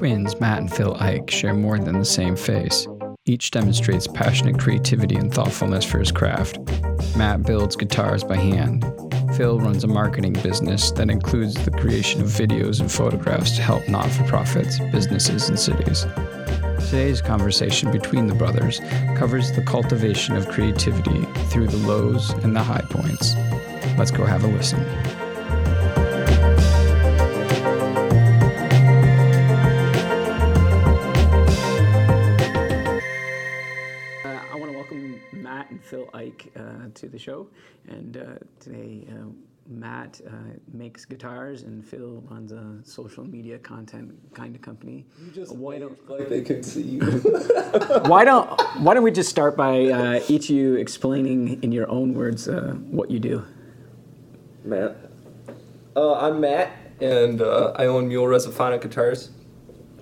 Twins Matt and Phil Eich share more than the same face. Each demonstrates passionate creativity and thoughtfulness for his craft. Matt builds guitars by hand. Phil runs a marketing business that includes the creation of videos and photographs to help not for profits, businesses, and cities. Today's conversation between the brothers covers the cultivation of creativity through the lows and the high points. Let's go have a listen. Show. And uh, today, uh, Matt uh, makes guitars, and Phil runs a social media content kind of company. You just why don't like they could see you. why don't why don't we just start by uh, each of you explaining in your own words uh, what you do? Matt. Uh, I'm Matt, and uh, I own Mule Resophonic Guitars.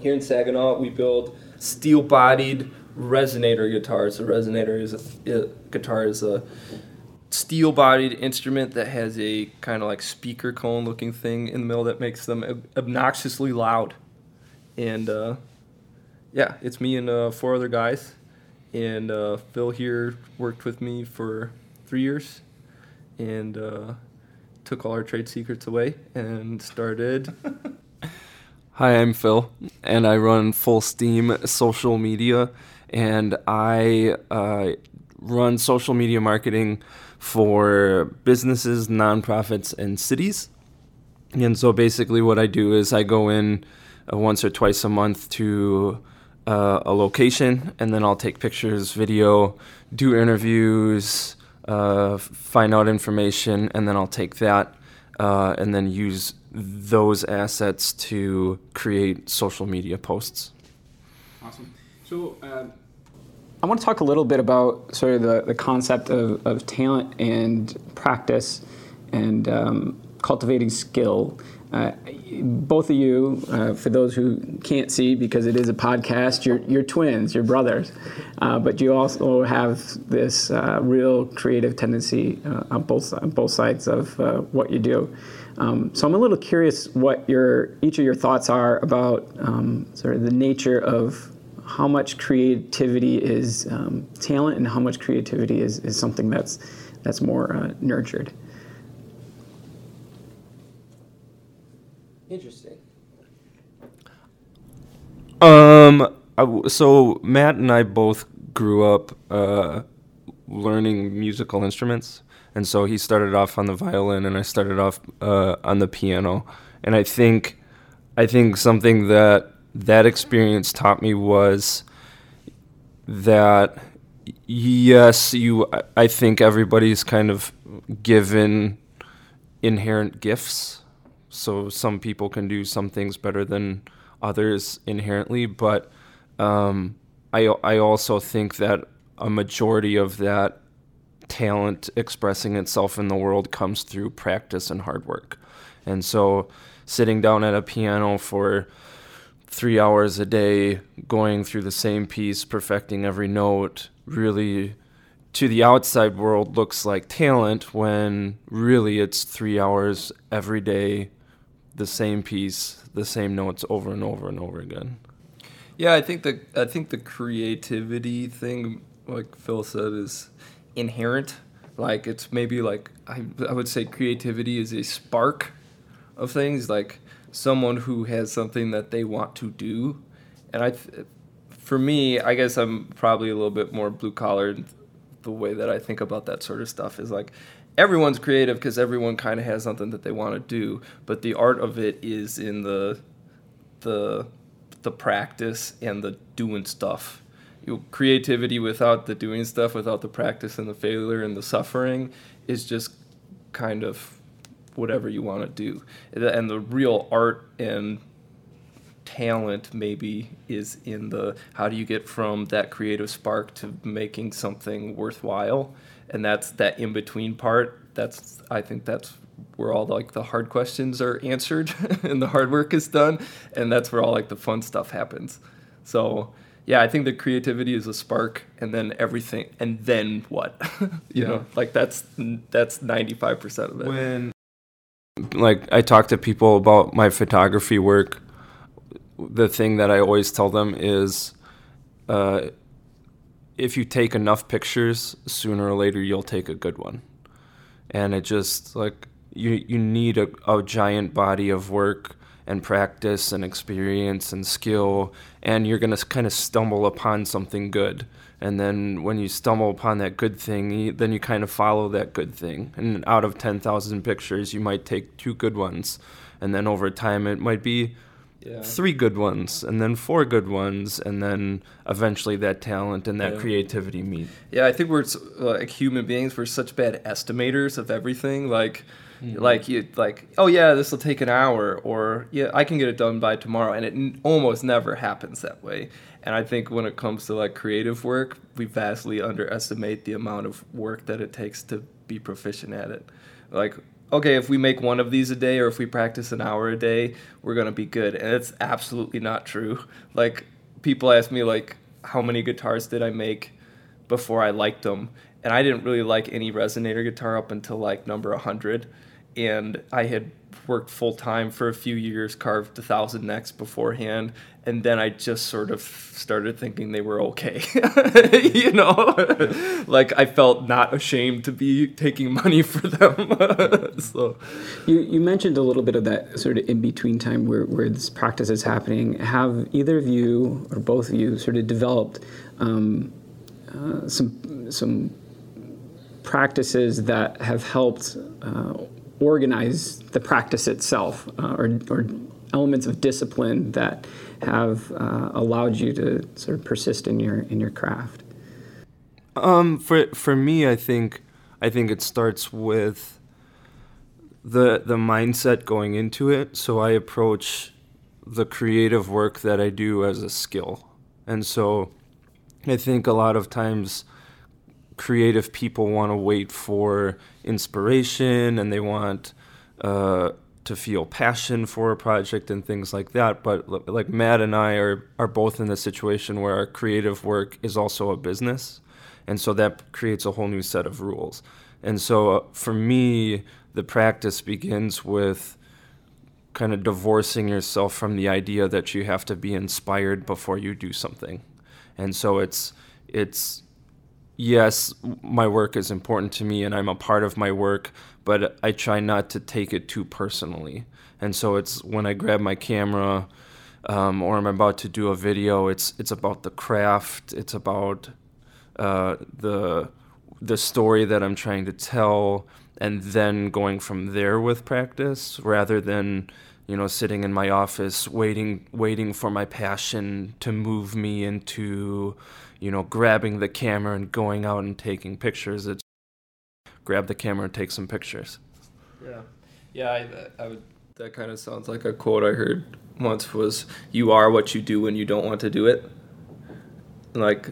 Here in Saginaw, we build steel-bodied resonator guitars. A resonator is a, a guitar is a steel-bodied instrument that has a kind of like speaker cone-looking thing in the middle that makes them ob- obnoxiously loud. And uh, yeah, it's me and uh, four other guys. And uh, Phil here worked with me for three years, and uh, took all our trade secrets away and started. Hi, I'm Phil, and I run Full Steam social media, and I uh, run social media marketing for businesses, nonprofits, and cities. And so basically, what I do is I go in uh, once or twice a month to uh, a location, and then I'll take pictures, video, do interviews, uh, find out information, and then I'll take that uh, and then use those assets to create social media posts. Awesome. So. I want to talk a little bit about sort of the, the concept of, of talent and practice and um, cultivating skill. Uh, both of you, uh, for those who can't see because it is a podcast, you're, you're twins, you're brothers, uh, but you also have this uh, real creative tendency uh, on both on both sides of uh, what you do. Um, so I'm a little curious what your each of your thoughts are about um, sort of the nature of how much creativity is um, talent and how much creativity is, is something that's that's more uh, nurtured. Interesting. Um. I w so Matt and I both grew up uh, learning musical instruments, and so he started off on the violin, and I started off uh, on the piano. And I think, I think something that that experience taught me was that yes, you. I- think everybody's kind of given inherent gifts. So some people can do some things better than others inherently, but um, I I also think that a majority of that talent expressing itself in the world comes through practice and hard work. And so sitting down at a piano for three hours a day, going through the same piece, perfecting every note, really to the outside world looks like talent when really it's three hours every day, the same piece, the same notes over and over and over again. Yeah, I think the I think the creativity thing, like Phil said, is inherent. Like it's maybe like I I would say creativity is a spark of things. Like someone who has something that they want to do, and I, for me, I guess I'm probably a little bit more blue collar. The way that I think about that sort of stuff is like everyone's creative because everyone kind of has something that they want to do, but the art of it is in the the the practice and the doing stuff. You know, creativity without the doing stuff, without the practice and the failure and the suffering, is just kind of whatever you want to do. And the real art and talent maybe is in the how do you get from that creative spark to making something worthwhile? And that's that in between part. That's i think that's where all like the hard questions are answered and the hard work is done and that's where all like the fun stuff happens. So yeah i think the creativity is a spark and then everything and then what? You know like that's that's 95% of it. When like I talk to people about my photography work, the thing that I always tell them is, uh, if you take enough pictures, sooner or later you'll take a good one, and it just like you you need a, a giant body of work and practice and experience and skill, and you're gonna kind of stumble upon something good. And then when you stumble upon that good thing, you, then you kind of follow that good thing. And out of 10,000 pictures, you might take two good ones. And then over time, it might be yeah. three good ones and then four good ones and then eventually that talent and that yeah. creativity meet yeah i think we're like human beings we're such bad estimators of everything like mm-hmm. like you like oh yeah this will take an hour or yeah i can get it done by tomorrow and it n- almost never happens that way and i think when it comes to like creative work we vastly underestimate the amount of work that it takes to be proficient at it like okay, if we make one of these a day or if we practice an hour a day, we're going to be good. And it's absolutely not true. Like, people ask me, like, how many guitars did I make before I liked them? And I didn't really like any resonator guitar up until like number 100. And I had worked full time for a few years, carved a thousand necks beforehand, and then I just sort of started thinking they were okay. you know, like I felt not ashamed to be taking money for them. so, you you mentioned a little bit of that sort of in between time where where this practice is happening. Have either of you or both of you sort of developed um, uh, some some practices that have helped uh, organize the practice itself uh, or, or, elements of discipline that have uh, allowed you to sort of persist in your in your craft? Um, for for me, I think I think it starts with the the mindset going into it. So I approach the creative work that I do as a skill, and so I think a lot of times creative people want to wait for inspiration and they want uh, to feel passion for a project and things like that. But like Matt and I are, are both in the situation where our creative work is also a business. And so that creates a whole new set of rules. And so uh, for me, the practice begins with kind of divorcing yourself from the idea that you have to be inspired before you do something. And so it's it's yes, my work is important to me and I'm a part of my work, but I try not to take it too personally. And so it's when I grab my camera um, or I'm about to do a video, it's it's about the craft, it's about uh, the the story that I'm trying to tell, and then going from there with practice rather than you know sitting in my office waiting waiting for my passion to move me into you know, grabbing the camera and going out and taking pictures. It's grab the camera and take some pictures. Yeah, yeah. I, I would. That kind of sounds like a quote I heard once. Was you are what you do when you don't want to do it. Like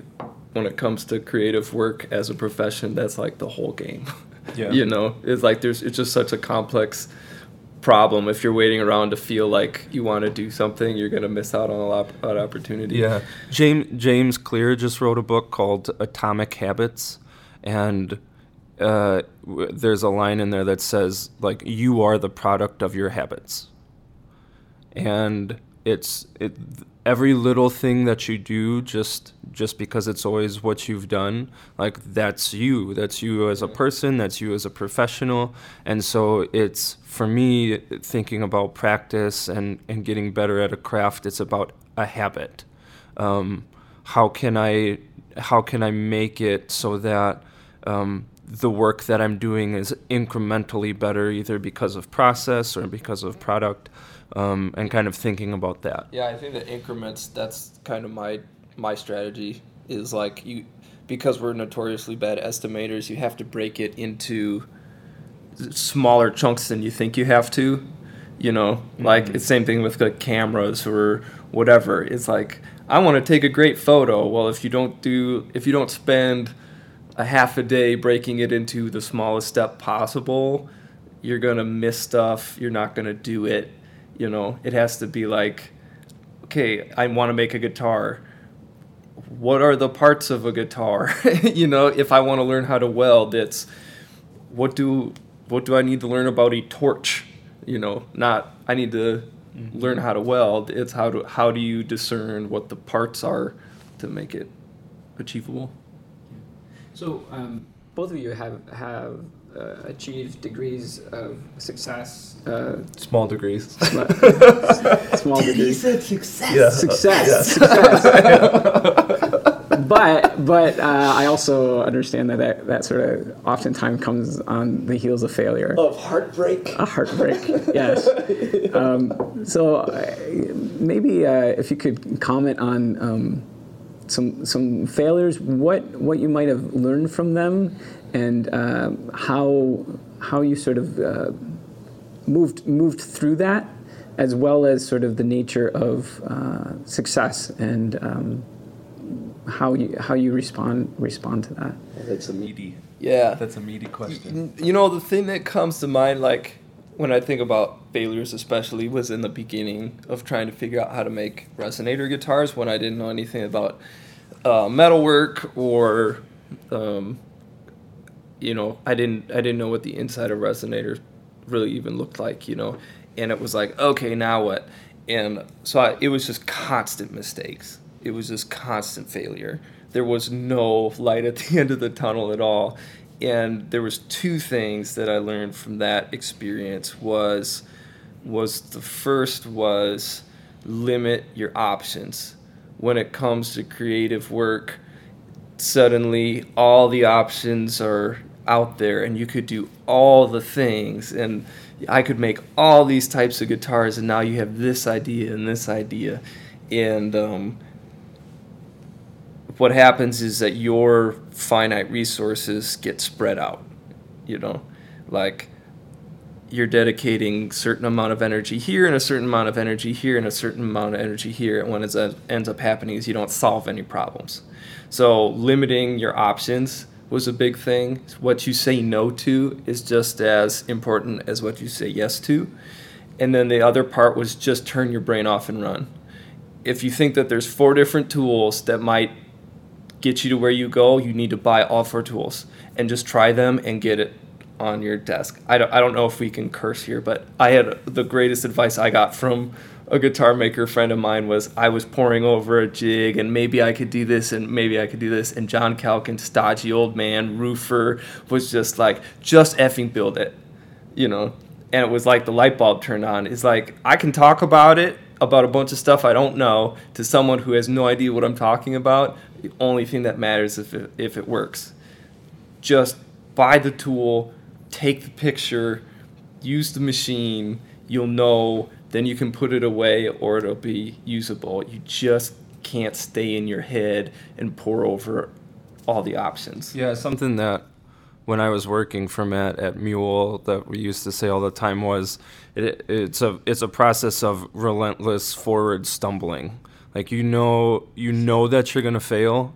when it comes to creative work as a profession, that's like the whole game. Yeah. you know, it's like there's it's just such a complex problem if you're waiting around to feel like you want to do something you're going to miss out on a lot of opportunity yeah james james clear just wrote a book called atomic habits and uh, there's a line in there that says like you are the product of your habits. And it's it every little thing that you do just just because it's always what you've done like that's you. That's you as a person that's you as a professional. And so it's for me thinking about practice and and getting better at a craft it's about a habit. Um, how can i how can i make it so that um, the work that i'm doing is incrementally better either because of process or because of product um, and kind of thinking about that. Yeah, I think the increments. That's kind of my my strategy. Is like you because we're notoriously bad estimators. You have to break it into smaller chunks than you think you have to. You know, mm-hmm. like it's same thing with like cameras or whatever. It's like I want to take a great photo. Well, if you don't do if you don't spend a half a day breaking it into the smallest step possible, you're gonna miss stuff. You're not gonna do it you know, it has to be like, okay, I want to make a guitar. What are the parts of a guitar? you know, if I want to learn how to weld, it's what do what do I need to learn about a torch? You know, not I need to mm-hmm. learn how to weld. It's how to how do you discern what the parts are to make it achievable. So um, both of you have have uh, achieved degrees of success. Uh, small degrees. small degrees. He said success. Yeah. Success. Yeah. Success. but but uh, I also understand that, that that sort of oftentimes comes on the heels of failure. Of heartbreak. A heartbreak. yes. Um, so uh, maybe uh, if you could comment on. Um, some some failures. What what you might have learned from them, and uh, how how you sort of uh, moved moved through that, as well as sort of the nature of uh, success and um, how you how you respond respond to that. That's a meaty. Yeah, that's a meaty question. You know, the thing that comes to mind, like when I think about failures, especially, was in the beginning of trying to figure out how to make resonator guitars when I didn't know anything about uh, metalwork or, um, you know, I didn't I didn't know what the inside of resonators really even looked like, you know, and it was like, okay, now what? And so I, it was just constant mistakes. It was just constant failure. There was no light at the end of the tunnel at all and there was two things that I learned from that experience was was the first was limit your options. When it comes to creative work suddenly all the options are out there and you could do all the things. And I could make all these types of guitars and now you have this idea and this idea. And um, what happens is that your finite resources get spread out you know? Like you're dedicating certain amount of energy here and a certain amount of energy here and a certain amount of energy here and what is, uh, ends up happening is you don't solve any problems. So limiting your options was a big thing. What you say no to is just as important as what you say yes to. And then the other part was just turn your brain off and run. If you think that there's four different tools that might get you to where you go, you need to buy all four tools and just try them and get it on your desk. I don't, I don't know if we can curse here, but I had the greatest advice I got from a guitar maker friend of mine was I was pouring over a jig and maybe I could do this and maybe I could do this. And John Calkin, stodgy old man, roofer, was just like, just effing build it, you know? And it was like the light bulb turned on. It's like, I can talk about it, about a bunch of stuff I don't know, to someone who has no idea what I'm talking about, the only thing that matters if it, if it works. Just buy the tool, take the picture, use the machine. You'll know. Then you can put it away, or it'll be usable. You just can't stay in your head and pour over all the options. Yeah, something that when I was working for Matt at Mule that we used to say all the time was it, it's a it's a process of relentless forward stumbling. Like you know you know that you're gonna fail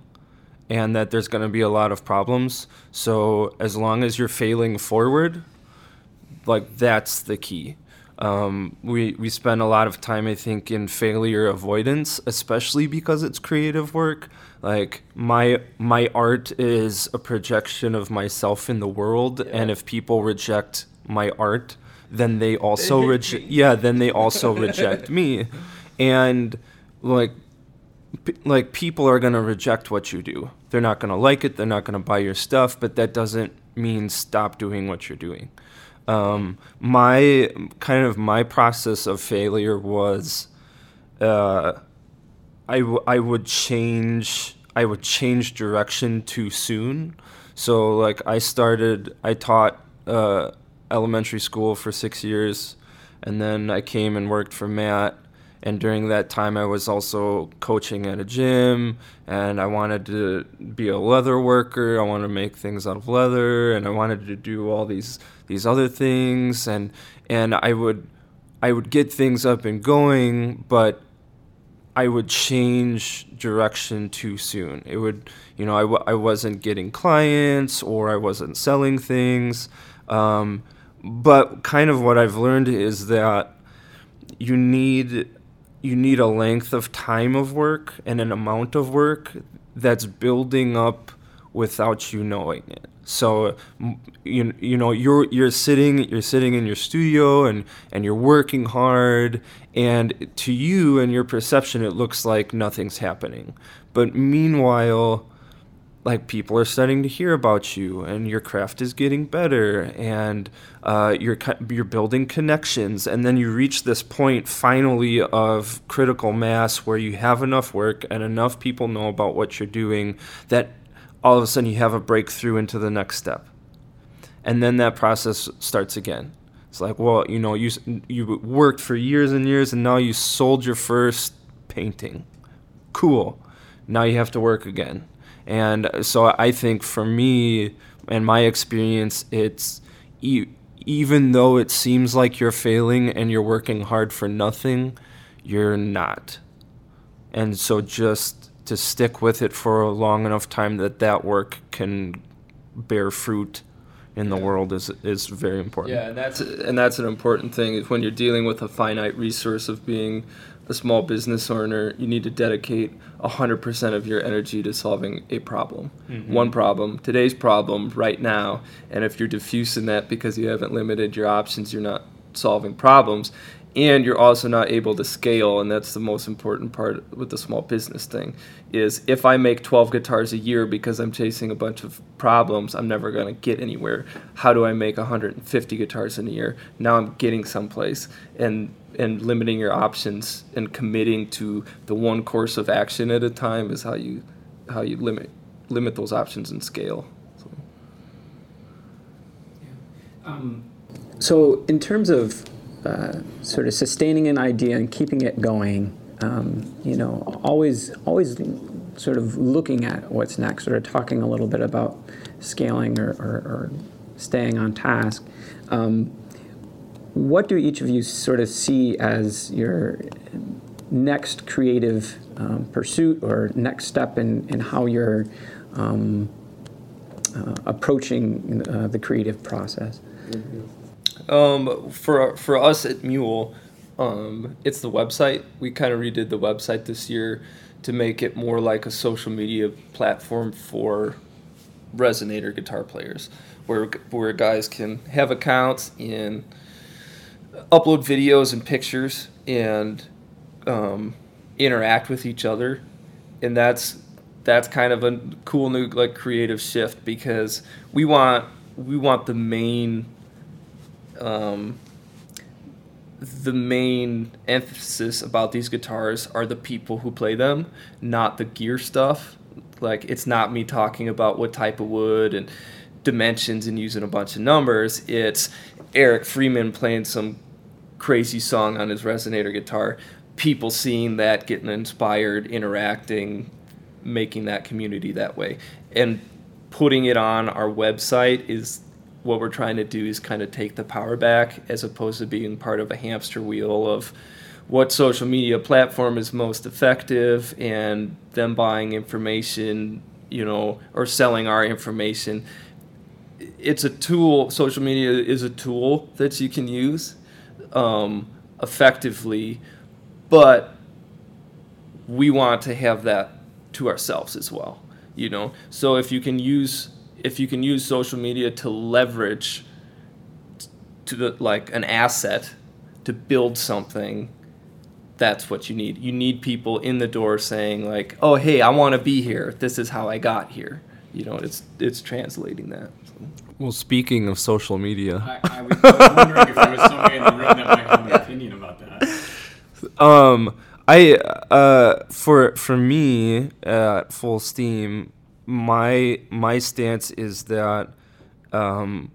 and that there's gonna be a lot of problems. So as long as you're failing forward, like that's the key. Um, we we spend a lot of time, I think, in failure avoidance, especially because it's creative work. Like my my art is a projection of myself in the world, yeah. and if people reject my art, then they also reject. Yeah, then they also reject me, and like p- like people are going to reject what you do. They're not going to like it, they're not going to buy your stuff, but that doesn't mean stop doing what you're doing. Um, my kind of my process of failure was uh, I, w- I would change I would change direction too soon. So like I started I taught uh, elementary school for six years, and then I came and worked for Matt and during that time i was also coaching at a gym and i wanted to be a leather worker. I wanted to make things out of leather and i wanted to do all these these other things. And and i would i would get things up and going but i would change direction too soon. It would you know I w- I wasn't getting clients or i wasn't selling things. Um, but kind of what i've learned is that you need you need a length of time of work and an amount of work that's building up without you knowing it. So you you know you're you're sitting you're sitting in your studio and and you're working hard and to you and your perception it looks like nothing's happening. But meanwhile like people are starting to hear about you and your craft is getting better and uh, you're you're building connections and then you reach this point finally of critical mass where you have enough work and enough people know about what you're doing that all of a sudden you have a breakthrough into the next step. And then that process starts again. It's like well you know you you worked for years and years and now you sold your first painting. Cool. Now you have to work again and so I think for me and my experience, it's e- even though it seems like you're failing and you're working hard for nothing, you're not. And so just to stick with it for a long enough time that that work can bear fruit in the world is is very important. Yeah, and that's and that's an important thing when you're dealing with a finite resource of being a small business owner, you need to dedicate 100% of your energy to solving a problem. Mm-hmm. One problem, today's problem right now. And if you're diffusing that because you haven't limited your options, you're not solving problems. And you're also not able to scale, and that's the most important part with the small business thing. Is if I make 12 guitars a year because I'm chasing a bunch of problems, I'm never going to get anywhere. How do I make 150 guitars in a year? Now I'm getting someplace, and and limiting your options and committing to the one course of action at a time is how you how you limit limit those options and scale. So, um, so in terms of uh, sort of sustaining an idea and keeping it going, um, you know, always always sort of looking at what's next, or talking a little bit about scaling or, or, or staying on task. Um, what do each of you sort of see as your next creative um, pursuit or next step in, in how you're um, uh, approaching uh, the creative process? Mm-hmm. Um, for, for us at Mule, um, it's the website. We kind of redid the website this year to make it more like a social media platform for resonator guitar players, where where guys can have accounts and upload videos and pictures and um, interact with each other, and that's that's kind of a cool new like creative shift because we want we want the main um, the main emphasis about these guitars are the people who play them, not the gear stuff. Like it's not me talking about what type of wood and dimensions and using a bunch of numbers. It's Eric Freeman playing some crazy song on his resonator guitar, people seeing that, getting inspired, interacting, making that community that way. And putting it on our website is what we're trying to do is kind of take the power back as opposed to being part of a hamster wheel of what social media platform is most effective and them buying information, you know, or selling our information. It's a tool, social media is a tool that you can use um, effectively, but we want to have that to ourselves as well. You know, so if you can use if you can use social media to leverage to the like an asset to build something that's what you need you need people in the door saying like oh hey i want to be here this is how i got here you know it's it's translating that so. Well, speaking of social media, I, I, was, wondering if there was somebody in the room that might have an opinion about that. Um, I uh, for for me at Full Steam, my my stance is that um,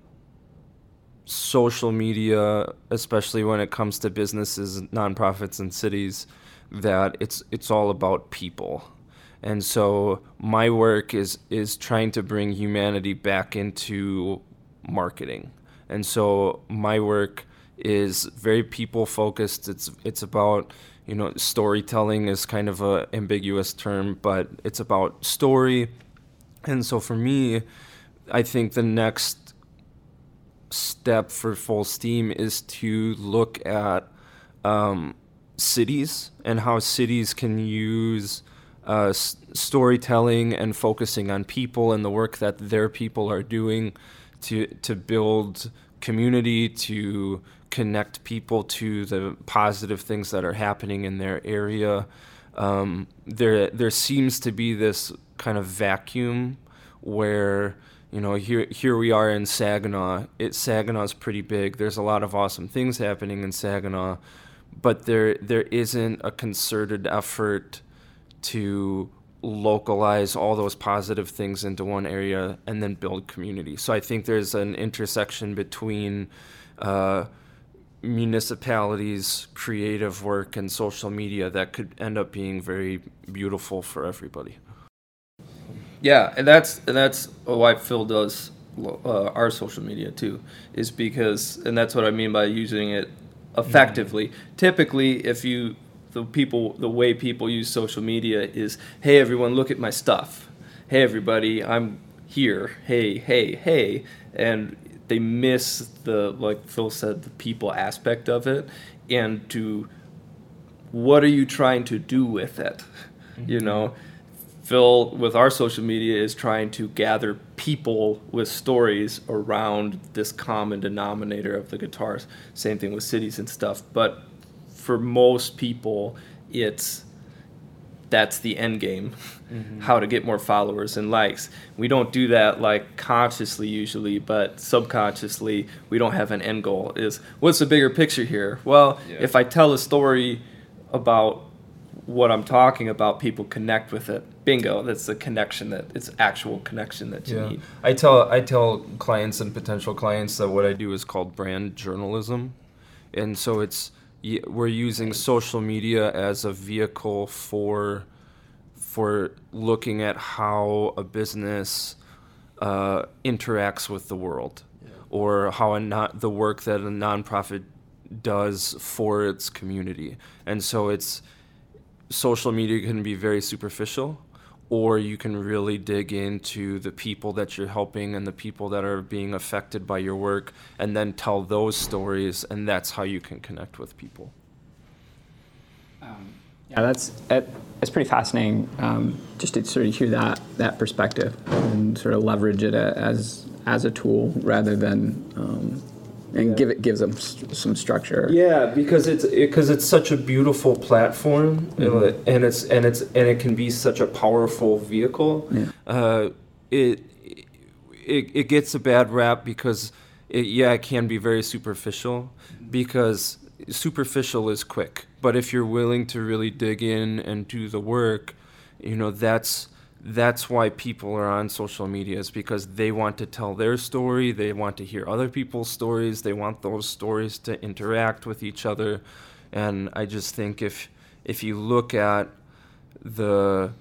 social media, especially when it comes to businesses, nonprofits, and cities, that it's it's all about people. And so my work is is trying to bring humanity back into marketing. And so my work is very people focused it's it's about you know storytelling is kind of a ambiguous term but it's about story and so for me i think the next step for full steam is to look at um, cities and how cities can use uh, s- storytelling and focusing on people and the work that their people are doing to to build community to connect people to the positive things that are happening in their area. Um, there there seems to be this kind of vacuum where you know here here we are in Saginaw. It Saginaw's pretty big. There's a lot of awesome things happening in Saginaw, but there there isn't a concerted effort to localize all those positive things into one area and then build community. So I think there's an intersection between uh, municipalities' creative work and social media that could end up being very beautiful for everybody. Yeah, and that's and that's why Phil does uh, our social media too, is because and that's what I mean by using it effectively. Mm-hmm. Typically, if you the people the way people use social media is, hey everyone, look at my stuff. Hey everybody, I'm here. Hey, hey, hey, and they miss the like Phil said the people aspect of it and to what are you trying to do with it mm-hmm. you know Phil with our social media is trying to gather people with stories around this common denominator of the guitars same thing with cities and stuff but for most people it's that's the end game mm-hmm. how to get more followers and likes we don't do that like consciously usually but subconsciously we don't have an end goal is what's the bigger picture here well yeah. if i tell a story about what i'm talking about people connect with it bingo that's the connection that it's actual connection that you yeah. need i tell i tell clients and potential clients that what i do is called brand journalism and so it's we're using social media as a vehicle for for looking at how a business uh, interacts with the world, yeah. or how a not the work that a nonprofit does for its community. And so it's social media can be very superficial, or you can really dig into the people that you're helping and the people that are being affected by your work, and then tell those stories, and that's how you can connect with people. Um, yeah, that's that's pretty fascinating. Um, just to sort of hear that that perspective and sort of leverage it as as a tool rather than um, and yeah. give it gives them st- some structure. Yeah, because it's because it, it's such a beautiful platform, mm-hmm. and it's and it's and it can be such a powerful vehicle. Yeah. Uh, it, it it gets a bad rap because it, yeah, it can be very superficial because superficial is quick, but if you're willing to really dig in and do the work, you know that's that's why people are on social media is because they want to tell their story, they want to hear other people's stories, they want those stories to interact with each other, and I just think if if you look at the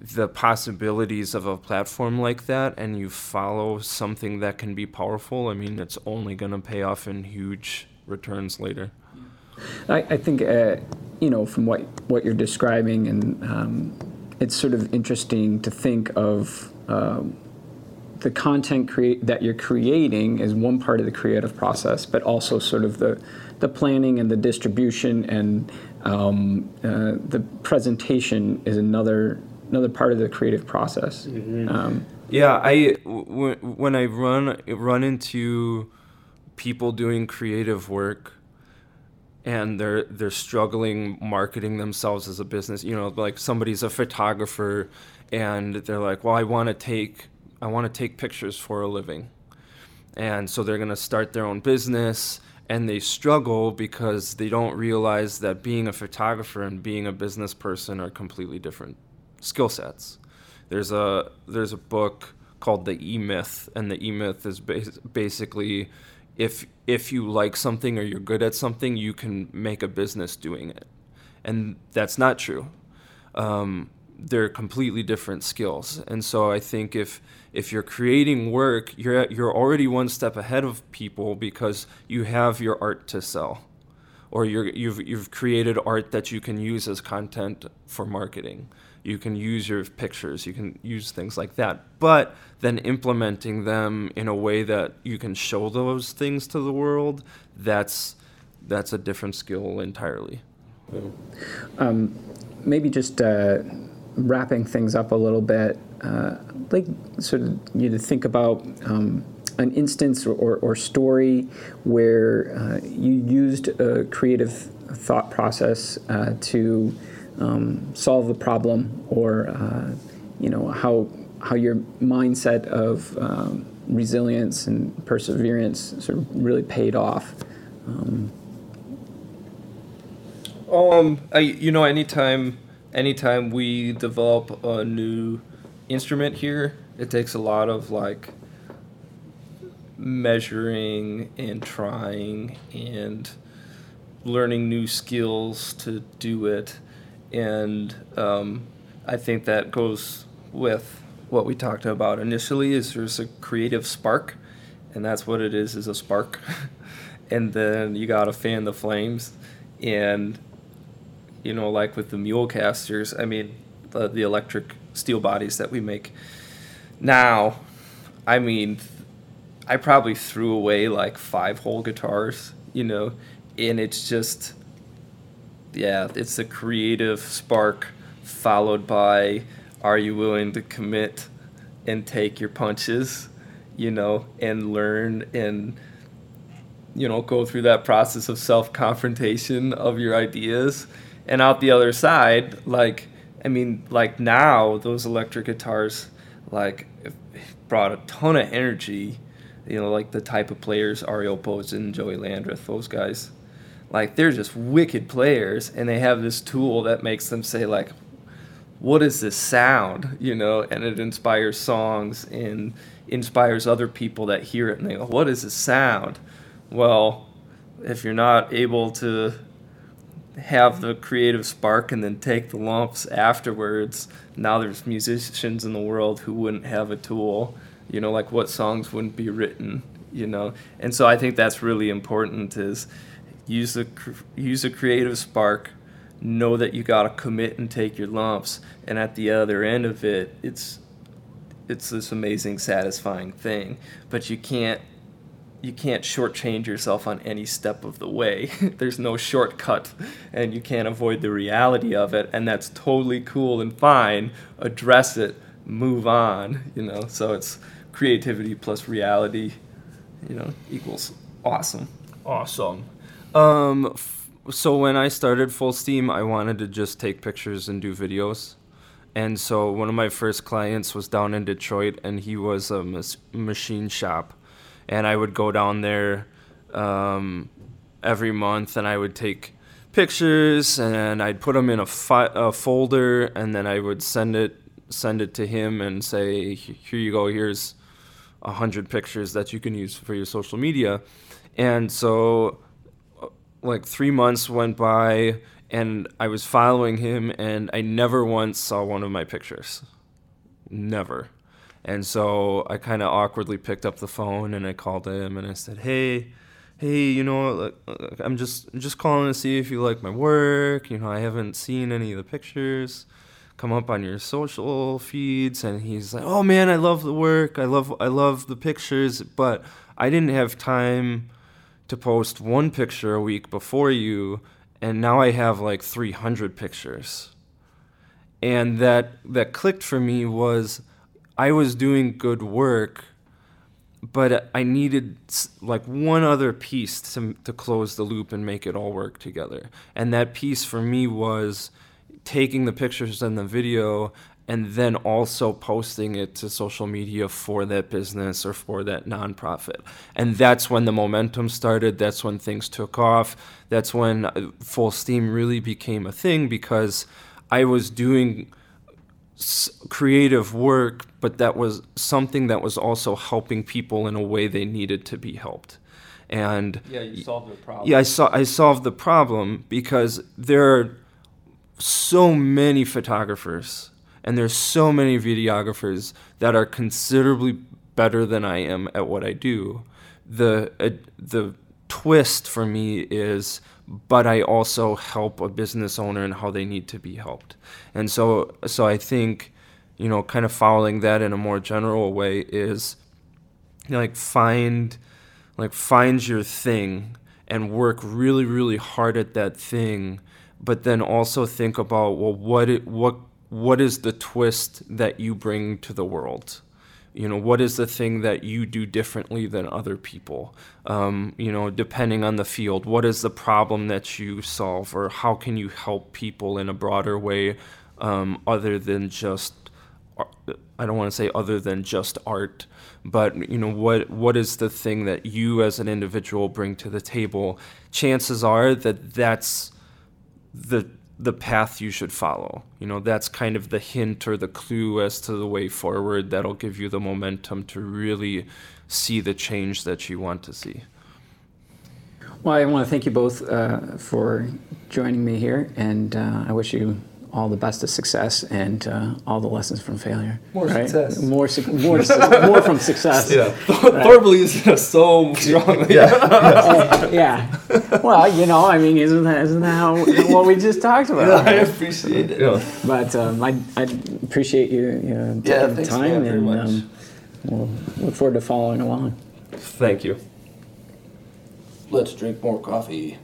the possibilities of a platform like that and you follow something that can be powerful, I mean, it's only going to pay off in huge returns later. I, I think, uh, you know, from what, what you're describing, and um, it's sort of interesting to think of um, the content create, that you're creating is one part of the creative process, but also sort of the, the planning and the distribution and um, uh, the presentation is another another part of the creative process. Mm-hmm. Um, yeah, I w- when I run run into people doing creative work and they're they're struggling marketing themselves as a business. You know like somebody's a photographer and they're like well I want to take I want to take pictures for a living. And so they're going to start their own business and they struggle because they don't realize that being a photographer and being a business person are completely different skill sets. There's a there's a book called the E Myth and the E Myth is basically if if you like something or you're good at something, you can make a business doing it, and that's not true. Um, they're completely different skills, and so I think if if you're creating work, you're you're already one step ahead of people because you have your art to sell, or you're, you've you've created art that you can use as content for marketing you can use your pictures, you can use things like that. But then implementing them in a way that you can show those things to the world, that's that's a different skill entirely. Um, maybe just uh, wrapping things up a little bit, uh, like sort of you to think about um, an instance or, or, or story where uh, you used a creative thought process uh, to um, solve the problem, or uh, you know how how your mindset of um, resilience and perseverance sort of really paid off. Um, um, I, you know, anytime, anytime we develop a new instrument here, it takes a lot of like measuring and trying and learning new skills to do it, and um, I think that goes with what we talked about initially. Is there's a creative spark, and that's what it is is a spark, and then you gotta fan the flames, and you know, like with the mule casters, I mean, the, the electric steel bodies that we make now, I mean, I probably threw away like five whole guitars, you know, and it's just, yeah, it's a creative spark followed by are you willing to commit and take your punches, you know, and learn and, you know, go through that process of self confrontation of your ideas and out the other side, like I mean, like now those electric guitars, like brought a ton of energy. You know, like the type of players Ariel Posen, Joey Landreth, those guys, like they're just wicked players, and they have this tool that makes them say like, "What is this sound?" You know, and it inspires songs and inspires other people that hear it, and they go, "What is this sound?" Well, if you're not able to have the creative spark and then take the lumps afterwards. Now there's musicians in the world who wouldn't have a tool, you know, like what songs wouldn't be written, you know. And so I think that's really important is use the use a creative spark, know that you got to commit and take your lumps, and at the other end of it, it's it's this amazing satisfying thing, but you can't you can't shortchange yourself on any step of the way. There's no shortcut, and you can't avoid the reality of it, and that's totally cool and fine. Address it, move on, you know. So it's creativity plus reality, you know, equals awesome. Awesome. Um, f- so when I started Full Steam, I wanted to just take pictures and do videos. And so one of my first clients was down in Detroit, and he was a mas- machine shop and I would go down there um, every month and I would take pictures and I'd put them in a, fi- a, folder and then I would send it send it to him and say here you go here's a hundred pictures that you can use for your social media and so like three months went by and I was following him and I never once saw one of my pictures never and so I kind of awkwardly picked up the phone and I called him and I said, "Hey, hey, you know, I'm just just calling to see if you like my work. You know, I haven't seen any of the pictures come up on your social feeds." And he's like, "Oh man, I love the work. I love I love the pictures, but I didn't have time to post one picture a week before you, and now I have like 300 pictures." And that that clicked for me was I was doing good work, but I needed like one other piece to to close the loop and make it all work together. And that piece for me was taking the pictures and the video and then also posting it to social media for that business or for that nonprofit. And that's when the momentum started. That's when things took off. That's when uh, Full Steam really became a thing because I was doing creative work, but that was something that was also helping people in a way they needed to be helped. And yeah, you solved the problem. Yeah, I saw I solved the problem because there are so many photographers and there's so many videographers that are considerably better than I am at what I do. The uh, the twist for me is but I also help a business owner and how they need to be helped. And so so I think, you know, kind of following that in a more general way is you know, like find like find your thing and work really really hard at that thing, but then also think about well what it what what is the twist that you bring to the world? You know, what is the thing that you do differently than other people? Um, you know, depending on the field, what is the problem that you solve, or how can you help people in a broader way um, other than just I don't want to say other than just art, but you know what what is the thing that you as an individual bring to the table? Chances are that that's the the path you should follow. You know, that's kind of the hint or the clue as to the way forward that'll give you the momentum to really see the change that you want to see. Well, I want to thank you both uh, for joining me here, and uh, I wish you all the best of success and uh, all the lessons from failure. More right? success. More, su- more, su- more from success. Yeah. Right. Thor believes in so strongly. Yeah. uh, yeah. Well, you know, I mean, isn't that, isn't that how, what we just talked about? Yeah, I appreciate it. Yeah. But um, I, I appreciate you, you know, taking yeah, the time. and um, we'll look forward to following along. Thank you. Let's drink more coffee.